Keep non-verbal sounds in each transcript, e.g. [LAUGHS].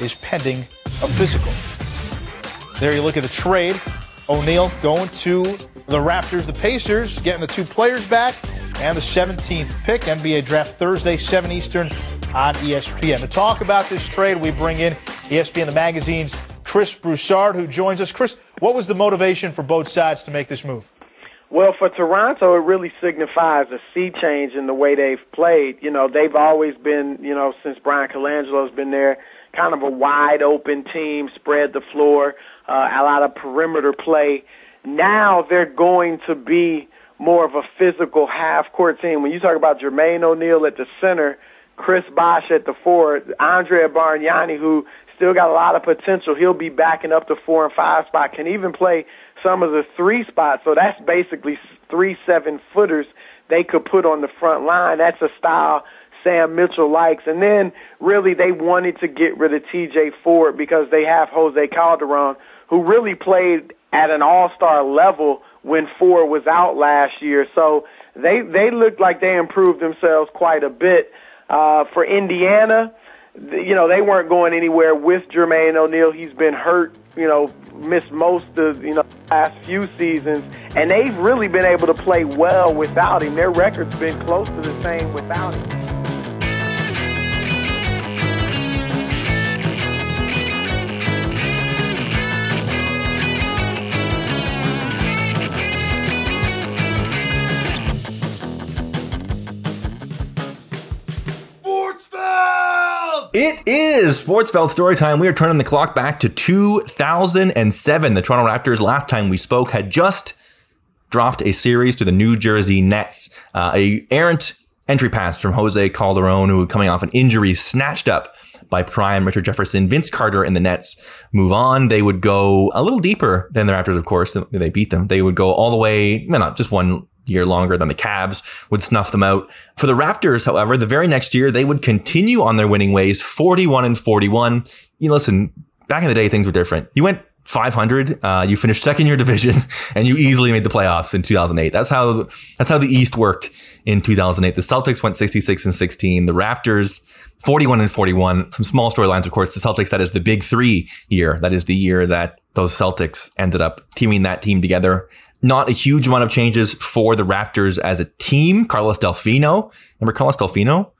is pending a physical. There you look at the trade. O'Neal going to the Raptors, the Pacers, getting the two players back, and the 17th pick. NBA draft Thursday, 7 Eastern on ESPN. To talk about this trade, we bring in ESPN, the magazine's Chris Broussard, who joins us. Chris, what was the motivation for both sides to make this move? Well, for Toronto, it really signifies a sea change in the way they've played. You know, they've always been, you know, since Bryan Colangelo's been there, kind of a wide open team, spread the floor, uh, a lot of perimeter play. Now they're going to be more of a physical half court team. When you talk about Jermaine O'Neal at the center, Chris Bosh at the four, Andrea Bargnani, who still got a lot of potential, he'll be backing up the four and five spot, can even play some of the three spots. So that's basically three seven footers they could put on the front line. That's a style Sam Mitchell likes. And then really they wanted to get rid of TJ Ford because they have Jose Calderon, who really played at an all-star level when Ford was out last year. So they they looked like they improved themselves quite a bit. Uh, for Indiana, you know, they weren't going anywhere with Jermaine O'Neal. He's been hurt, you know, missed most of, you know, last few seasons. And they've really been able to play well without him. Their record's been close to the same without him. It is Sportsfeld story time. We are turning the clock back to 2007. The Toronto Raptors, last time we spoke, had just dropped a series to the New Jersey Nets. Uh, a errant entry pass from Jose Calderon, who coming off an injury, snatched up by prime Richard Jefferson. Vince Carter and the Nets move on. They would go a little deeper than the Raptors, of course. They beat them. They would go all the way, no, not just one year longer than the Cavs would snuff them out. For the Raptors, however, the very next year, they would continue on their winning ways, 41 and 41. You listen, back in the day, things were different. You went 500, uh, you finished second in your [LAUGHS] division and you easily made the playoffs in 2008. That's how, that's how the East worked in 2008. The Celtics went 66 and 16. The Raptors, 41 and 41. Some small storylines, of course. The Celtics, that is the big three year. That is the year that those Celtics ended up teaming that team together not a huge amount of changes for the Raptors as a team. Carlos Delfino. Remember Carlos Delfino?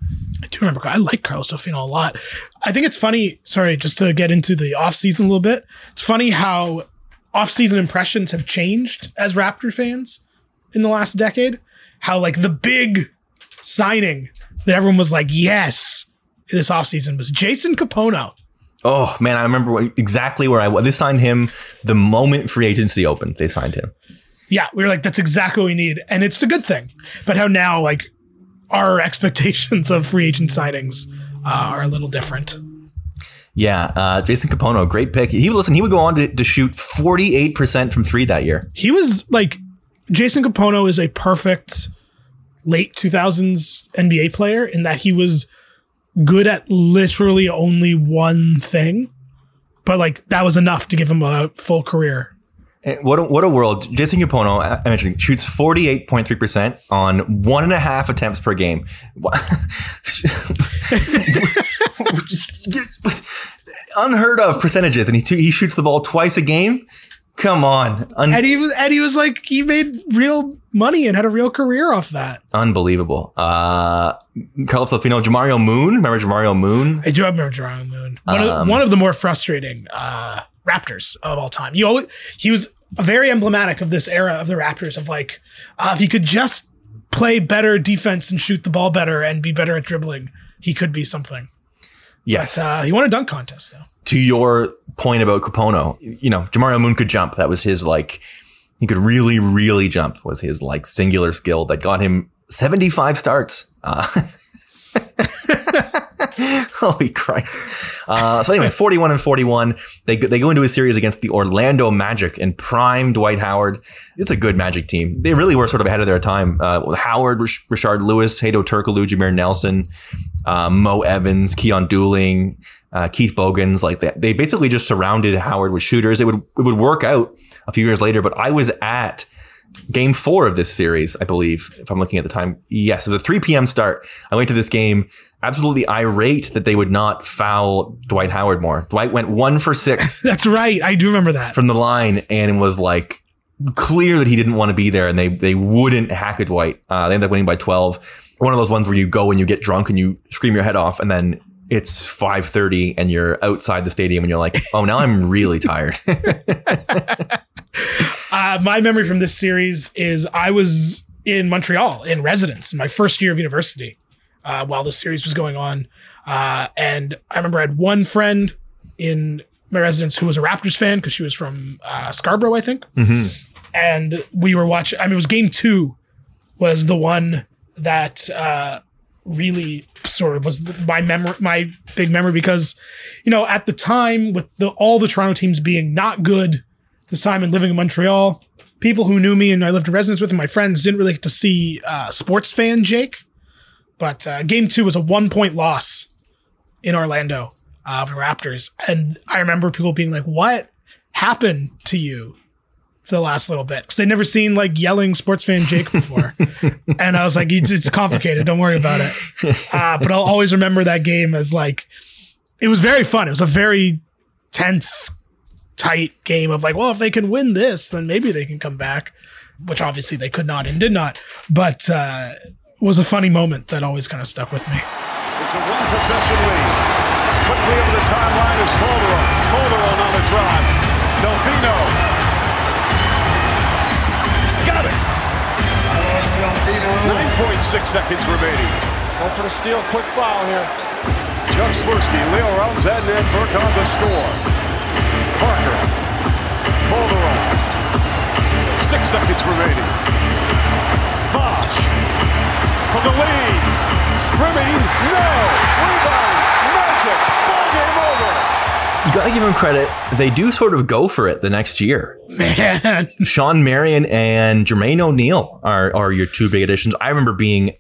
I do remember. I like Carlos Delfino a lot. I think it's funny. Sorry, just to get into the offseason a little bit. It's funny how offseason impressions have changed as Raptor fans in the last decade. How, like, the big signing that everyone was like, yes, this offseason was Jason Kapono. Oh, man, I remember exactly where I was. They signed him the moment free agency opened. They signed him yeah, we were like, that's exactly what we need. And it's a good thing. But how now, like, our [LAUGHS] expectations of free agent signings uh, are a little different. Yeah, uh, Jason Kapono, great pick. He listen. He would go on to, to shoot forty eight percent from three that year. He was like, Jason Kapono is a perfect late two thousands NBA player in that he was good at literally only one thing, but like that was enough to give him a full career what a, what a world. Jason Kapono, I mentioned, shoots 48.3% on one and a half attempts per game. [LAUGHS] Unheard of percentages. And he, he shoots the ball twice a game. Come on. Un- And he was and he was like he made real money and had a real career off that. unbelievable. Uh, Carlos Delfino, Jamario Moon. Remember Jamario Moon? I do remember Jerome Moon. One, Um, of, one of the more frustrating uh, Raptors of all time. You always he was very emblematic of this era of the Raptors of like uh, if he could just play better defense and shoot the ball better and be better at dribbling, he could be something. Yes. Uh, he won a dunk contest though. to your point about Kapono, you know, Jamario Moon could jump. That was his like, he could really, really jump was his like singular skill that got him 75 starts. Uh, [LAUGHS] [LAUGHS] holy Christ. Uh, so anyway, 41 and 41. They, go- they go into a series against the Orlando Magic and prime Dwight Howard. It's a good Magic team. They really were sort of ahead of their time. Uh, Howard, Rish- Rashard Lewis, Hedo Turkoglu, Jameer Nelson, uh, Mo Evans, Keon Dooling, uh, Keith Bogans, like that. They basically just surrounded Howard with shooters. It would it would work out a few years later, but I was at game four of this series, I believe, if I'm looking at the time. Yes, it was a 3 p.m. start. I went to this game absolutely irate that they would not foul Dwight Howard more. Dwight went one for six [LAUGHS] That's right. I do remember that. from the line and it was like clear that he didn't want to be there and they they wouldn't hack a Dwight. Uh, they ended up winning by 12. One of those ones where you go and you get drunk and you scream your head off and then it's 5:30 and you're outside the stadium and you're like, "Oh, now I'm really tired." [LAUGHS] [LAUGHS] Uh, my memory from this series is I was in Montreal in residence in my first year of university uh, while this series was going on. Uh, and I remember I had one friend in my residence who was a Raptors fan because she was from uh, Scarborough, I think. And we were watching, I mean, it was game two was the one that uh, really sort of was my memory, my big memory because, you know, at the time with the, all the Toronto teams being not good this time and living in Montreal, people who knew me and I lived in residence with and my friends didn't really get to see uh, sports fan Jake. But uh, game two was a one point loss in Orlando uh, of the Raptors. And I remember people being like, what happened to you for the last little bit? Because they'd never seen like yelling sports fan Jake before. [LAUGHS] and I was like, it's, it's complicated. Don't worry about it. [LAUGHS] Uh, but I'll always remember that game as like, it was very fun. It was a very tense, tight game of like, well, if they can win this, then maybe they can come back, which obviously they could not and did not. But uh, was a funny moment that always kind of stuck with me. It's a one possession lead. Quickly over the timeline is Calderon. Calderon on the drive. Delfino. Got it. 9.6 seconds remaining. Go for the steal. Quick foul here. Chuck Swirsky, Leo Rautins, and Ned Burke on the score. Parker. Calderon. Six seconds remaining. Bosh. For the lead. Remy. No. Rebound. Magic. Ball game over. You gotta give them credit. They do sort of go for it the next year. Man. Shawn Marion and Jermaine O'Neal are, are your two big additions. I remember being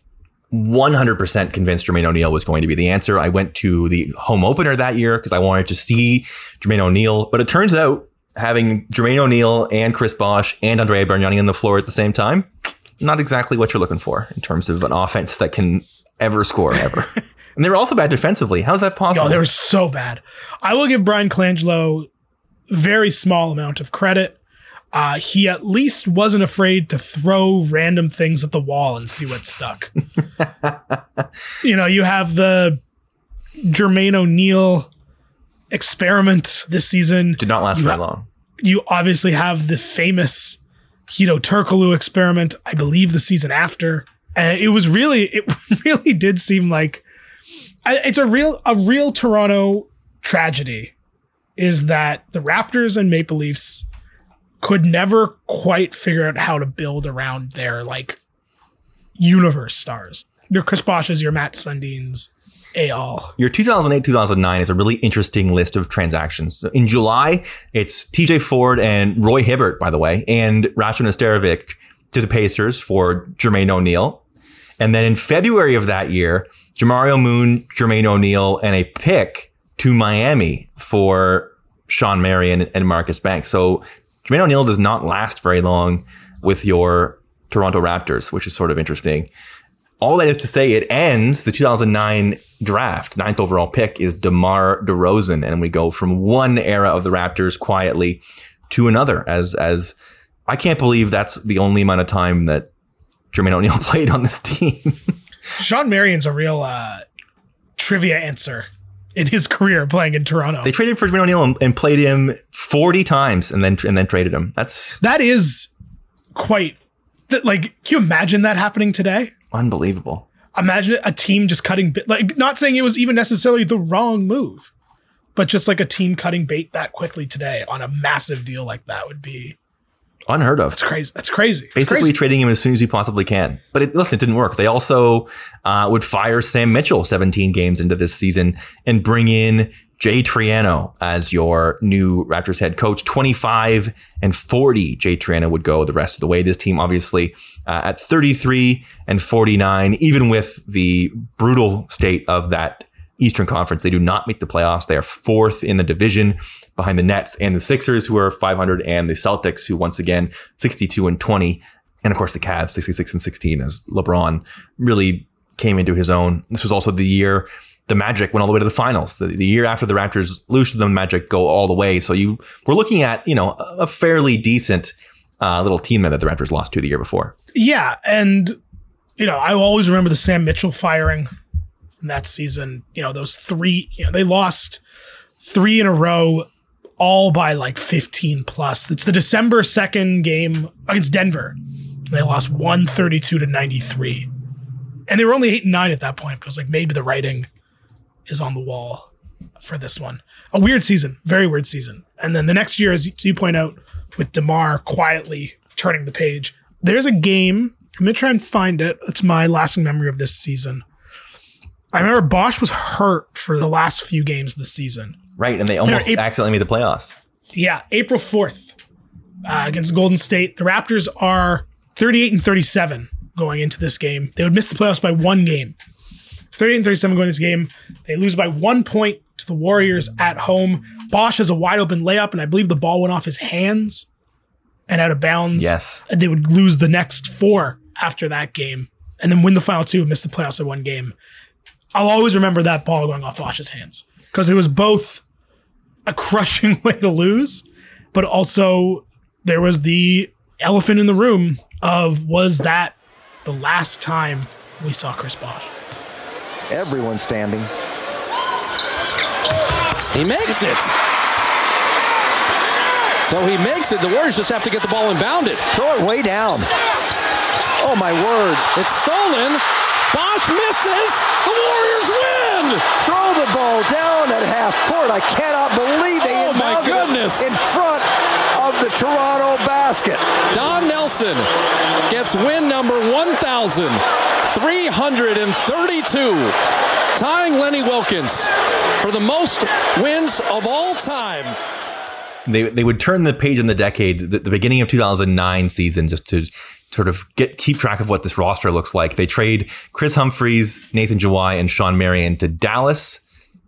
100% convinced Jermaine O'Neal was going to be the answer. I went to the home opener that year because I wanted to see Jermaine O'Neal, but it turns out having Jermaine O'Neal and Chris Bosh and Andrea Bargnani on the floor at the same time, not exactly what you're looking for in terms of an offense that can ever score ever. [LAUGHS] and they were also bad defensively. How's that possible? No, they were so bad. I will give Bryan Colangelo very small amount of credit. Uh, he at least wasn't afraid to throw random things at the wall and see what stuck. [LAUGHS] you know, you have the Jermaine O'Neal experiment this season. Did not last You very ha- long. You obviously have the famous Hedo Turkoglu experiment, I believe the season after. And it was really, [LAUGHS] it really did seem like I- it's a real, a real Toronto tragedy is that the Raptors and Maple Leafs could never quite figure out how to build around their like universe stars. Your Chris Bosh's, your Mats Sundins, Al. Your 2008 2009 is a really interesting list of transactions. In July, it's TJ Ford and Roy Hibbert, by the way, and Rasho Nesterovic to the Pacers for Jermaine O'Neal. And then in February of that year, Jamario Moon, Jermaine O'Neal, and a pick to Miami for Shawn Marion and Marcus Banks. So Jermaine O'Neal does not last very long with your Toronto Raptors, which is sort of interesting. All that is to say, it ends the 2009 draft. Ninth overall pick is DeMar DeRozan. And we go from one era of the Raptors quietly to another. As as I can't believe that's the only amount of time that Jermaine O'Neal [LAUGHS] played on this team. Shawn Marion's a real uh, trivia answer in his career playing in Toronto. they traded for Jermaine O'Neal and, and played him forty times, and then and then traded him. That's that is quite that. Like, can you imagine that happening today? unbelievable. Imagine a team just cutting bait. Like, not saying it was even necessarily the wrong move, but just like a team cutting bait that quickly today on a massive deal like that would be. Unheard of. That's crazy. That's crazy. Basically, crazy. trading him as soon as you possibly can. But it, listen, it didn't work. They also uh, would fire Sam Mitchell 17 games into this season and bring in Jay Triano as your new Raptors head coach. 25 and 40, Jay Triano would go the rest of the way. This team, obviously, uh, at 33 and 49, even with the brutal state of that Eastern Conference, they do not make the playoffs. They are fourth in the division behind the Nets and the Sixers, who are 500, and the Celtics, who once again 62 and 20, and of course the Cavs 66 and 16, as LeBron really came into his own. This was also the year the Magic went all the way to the finals. The, the year after the Raptors lose to the Magic go all the way. So you were looking at you know a fairly decent uh, little team that the Raptors lost to the year before. Yeah, and you know, I always remember the Sam Mitchell firing that season. You know, those three. You know, they lost three in a row, all by like fifteen plus. It's the December second game against Denver. They lost one thirty two to ninety three, and they were only eight and nine at that point. But it was like maybe the writing is on the wall for this one. A weird season, very weird season. And then the next year, as you point out, with Demar quietly turning the page, there's a game. I'm gonna try and find it. It's my lasting memory of this season. I remember Bosh was hurt for the last few games this season. Right, and they almost April- accidentally made the playoffs. Yeah, April 4th uh, against Golden State. The Raptors are 38 and 37 going into this game. They would miss the playoffs by one game. 38 and 37 going into this game. They lose by one point to the Warriors at home. Bosh has a wide open layup, and I believe the ball went off his hands and out of bounds. Yes. And they would lose the next four after that game and then win the final two and miss the playoffs in one game. I'll always remember that ball going off Bosh's hands because it was both a crushing [LAUGHS] way to lose, but also there was the elephant in the room of was that the last time we saw Chris Bosh? Everyone standing. He makes it. So he makes it. The Warriors just have to get the ball and bound it. Throw it way down. Oh my word. It's stolen. Bosh misses. The Warriors win. Throw the ball down at half court. I cannot believe they Oh, my inbounded it goodness. in front of the Toronto basket. Don Nelson gets win number 1,332, tying Lenny Wilkens for the most wins of all time. they they would turn the page in the decade, the, the beginning of 2009 season, just to sort of get keep track of what this roster looks like. They trade Kris Humphries, Nathan Jawai, and Shawn Marion to Dallas.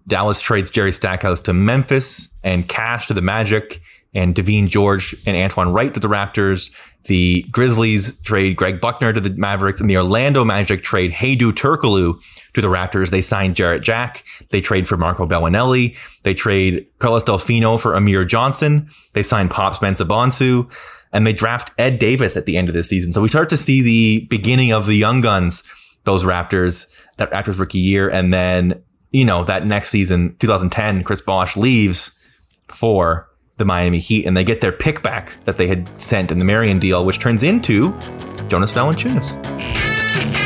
Dallas trades Jerry Stackhouse to Memphis and Cash to the Magic and Devean George and Antoine Wright to the Raptors. The Grizzlies trade Greg Buckner to the Mavericks and the Orlando Magic trade Hedo Turkoglu to the Raptors. They signed Jarrett Jack. They trade for Marco Belinelli. They trade Carlos Delfino for Amir Johnson. They sign Pops Mensah-Bonsu and they draft Ed Davis at the end of this season. So we start to see the beginning of the young guns, those Raptors, that Raptors rookie year. And then, you know, that next season, 2010, Chris Bosh leaves for the Miami Heat and they get their pick back that they had sent in the Marion deal, which turns into Jonas Valanciunas.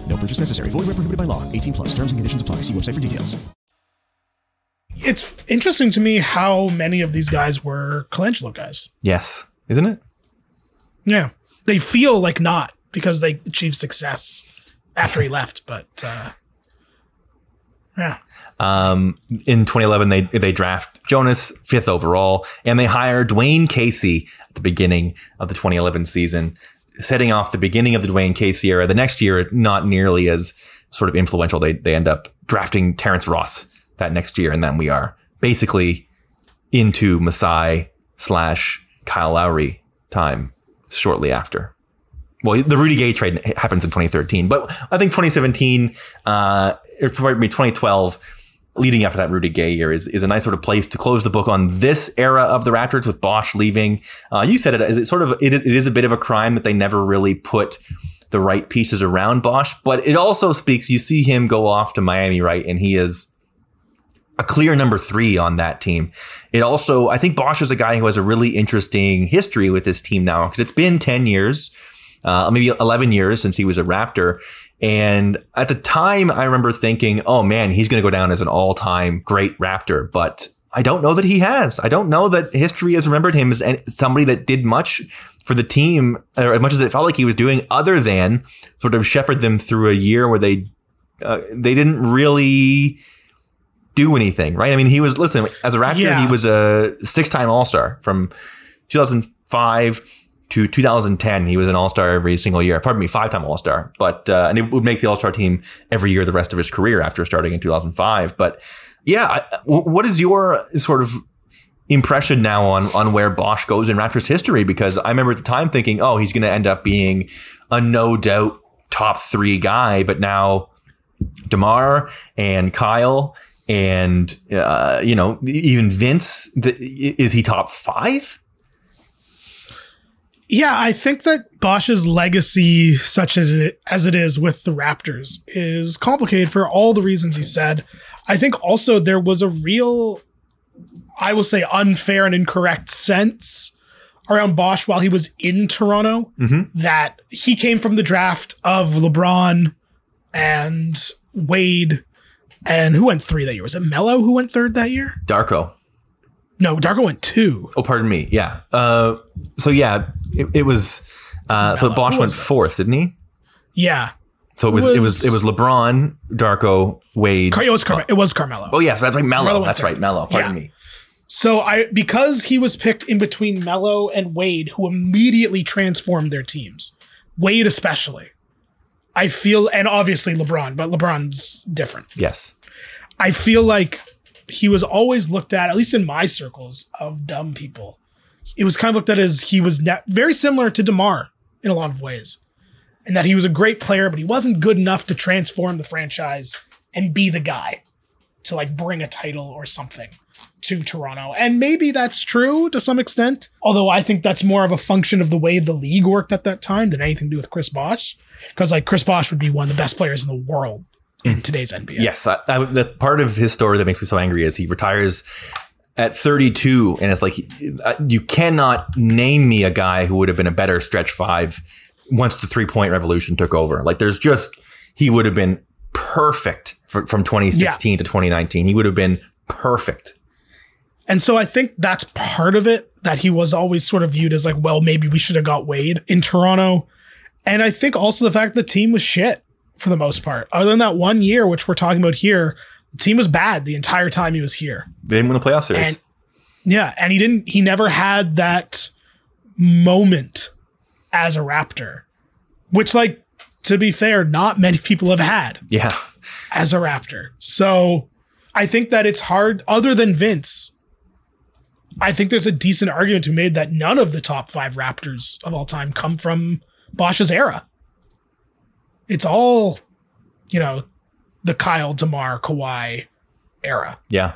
No purchase necessary. Void where prohibited by law. 18 plus. Terms and conditions apply. See website for details. It's interesting to me how many of these guys were Colangelo guys. Yes, isn't it? Yeah. They feel like not because they achieved success after he left, but uh, yeah. Um, in 2011, they they draft Jonas fifth overall, and they hire Dwane Casey at the beginning of the 2011 season, setting off the beginning of the Dwane Casey era. The next year, not nearly as sort of influential. They they end up drafting Terrence Ross that next year, and then we are basically into Masai slash Kyle Lowry time shortly after. Well, the Rudy Gay trade happens in 2013, but I think 2017, uh, or probably 2012, leading after that Rudy Gay year is, is a nice sort of place to close the book on this era of the Raptors with Bosh leaving. Uh, you said it, it's sort of, it is, it is a bit of a crime that they never really put the right pieces around Bosh, but it also speaks, you see him go off to Miami, right? And he is a clear number three on that team. It also, I think Bosh is a guy who has a really interesting history with this team now because it's been 10 years, uh, maybe 11 years since he was a Raptor. And at the time, I remember thinking, oh man, he's going to go down as an all time great Raptor. But I don't know that he has. I don't know that history has remembered him as somebody that did much for the team, or as much as it felt like he was doing, other than sort of shepherd them through a year where they uh, they didn't really do anything, right? I mean, he was listen as a Raptor, Yeah. he was a six-time All-Star from 2005 to 2010. He was an All-Star every single year. Pardon me, five-time All-Star, but uh, and he would make the All-Star team every year the rest of his career after starting in 2005. But yeah, I, what is your sort of impression now on on where Bosh goes in Raptors history? Because I remember at the time thinking, oh, he's going to end up being a no doubt top three guy, but now Demar and Kyle and uh, you know even Vince, the, is he top five? Yeah, I think that Bosh's legacy, such as it, as it is with the Raptors, is complicated for all the reasons he said. I think also there was a real, I will say, unfair and incorrect sense around Bosch while he was in Toronto Mm-hmm. that he came from the draft of LeBron and Wade. And who went three that year? Was it Melo who went third that year? Darko. No, Darko went two. Oh, pardon me. Yeah. Uh, so yeah, it, it was. Uh, so. Bosh went fourth, didn't he? Yeah. So it was, it was it was LeBron, Darko, Wade. Car- it was Car- it was Carmelo. Oh yeah, so that's right, Mello. Melo went That's right, Melo. Pardon Yeah. me. So I because he was picked in between Melo and Wade, who immediately transformed their teams. Wade especially. I feel and obviously LeBron, but LeBron's different. Yes. I feel like he was always looked at, at least in my circles of dumb people. It was kind of looked at as he was ne- very similar to DeMar in a lot of ways. And that he was a great player, but he wasn't good enough to transform the franchise and be the guy to like bring a title or something to Toronto. And maybe that's true to some extent. Although I think that's more of a function of the way the league worked at that time than anything to do with Chris Bosh. Because like Chris Bosh would be one of the best players in the world in today's NBA. Yes, I, I, the part of his story that makes me so angry is he retires at 32, and it's like uh, you cannot name me a guy who would have been a better stretch five once the three point revolution took over. Like there's just he would have been perfect for, from 2016 to 2019. He would have been perfect. And so I think that's part of it that he was always sort of viewed as like, well, maybe we should have got Wade in Toronto. And I think also the fact the team was shit for the most part. Other than that one year, which we're talking about here, the team was bad the entire time he was here. They didn't win a playoff series. And yeah, and he didn't he never had that moment as a Raptor. Which like to be fair, not many people have had yeah. as a Raptor. So I think that it's hard, other than Vince. I think there's a decent argument to be made that none of the top five Raptors of all time come from Bosh's era. It's all, you know, the Kyle, DeMar, Kawhi era. Yeah.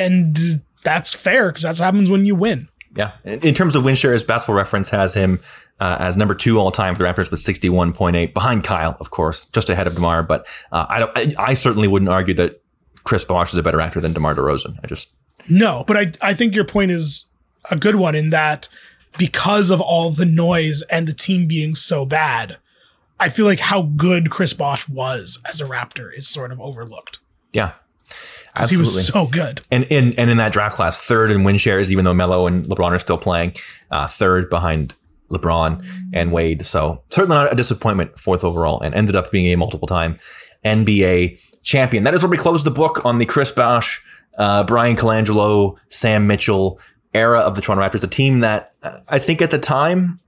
And that's fair because that's happens when you win. Yeah. In in terms of win shares, Basketball Reference has him uh, as number two all time for the Raptors with 61.8, behind Kyle, of course, just ahead of DeMar. But uh, I, don't, I, I certainly wouldn't argue that Chris Bosh is a better actor than DeMar DeRozan. I just No, but I I think your point is a good one in that because of all the noise and the team being so bad, I feel like how good Chris Bosh was as a Raptor is sort of overlooked. yeah. 'Cause he was so good. And in and in that draft class, third in win shares, even though Melo and LeBron are still playing, uh, third behind LeBron and Wade. So certainly not a disappointment, fourth overall, and ended up being a multiple time NBA champion. That is where we close the book on the Chris Bosh, uh, Bryan Colangelo, Sam Mitchell era of the Toronto Raptors, a team that uh, I think at the time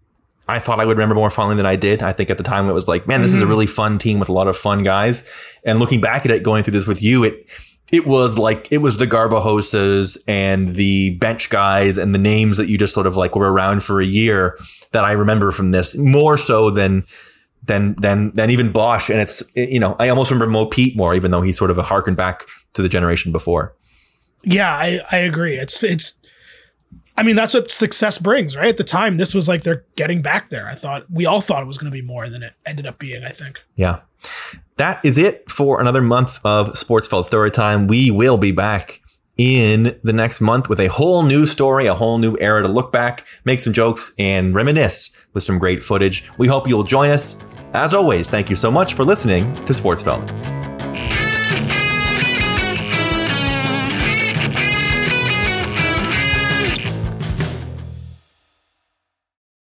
I thought I would remember more fondly than I did. I think at the time it was like, man, this is a Mhm. really fun team with a lot of fun guys. And looking back at it, going through this with you, it it was like it was the Garbajosas and the bench guys and the names that you just sort of like were around for a year that I remember from this more so than than than than even Bosch. And it's you know I almost remember Mo Pete more, even though he's sort of a harken back to the generation before. Yeah, I, I agree. It's it's I mean, that's what success brings, right? At the time, this was like they're getting back there. I thought we all thought it was going to be more than it ended up being, I think. Yeah. That is it for another month of Sportsfeld Storytime. We will be back in the next month with a whole new story, a whole new era to look back, make some jokes, and reminisce with some great footage. We hope you'll join us. As always, thank you so much for listening to Sportsfeld.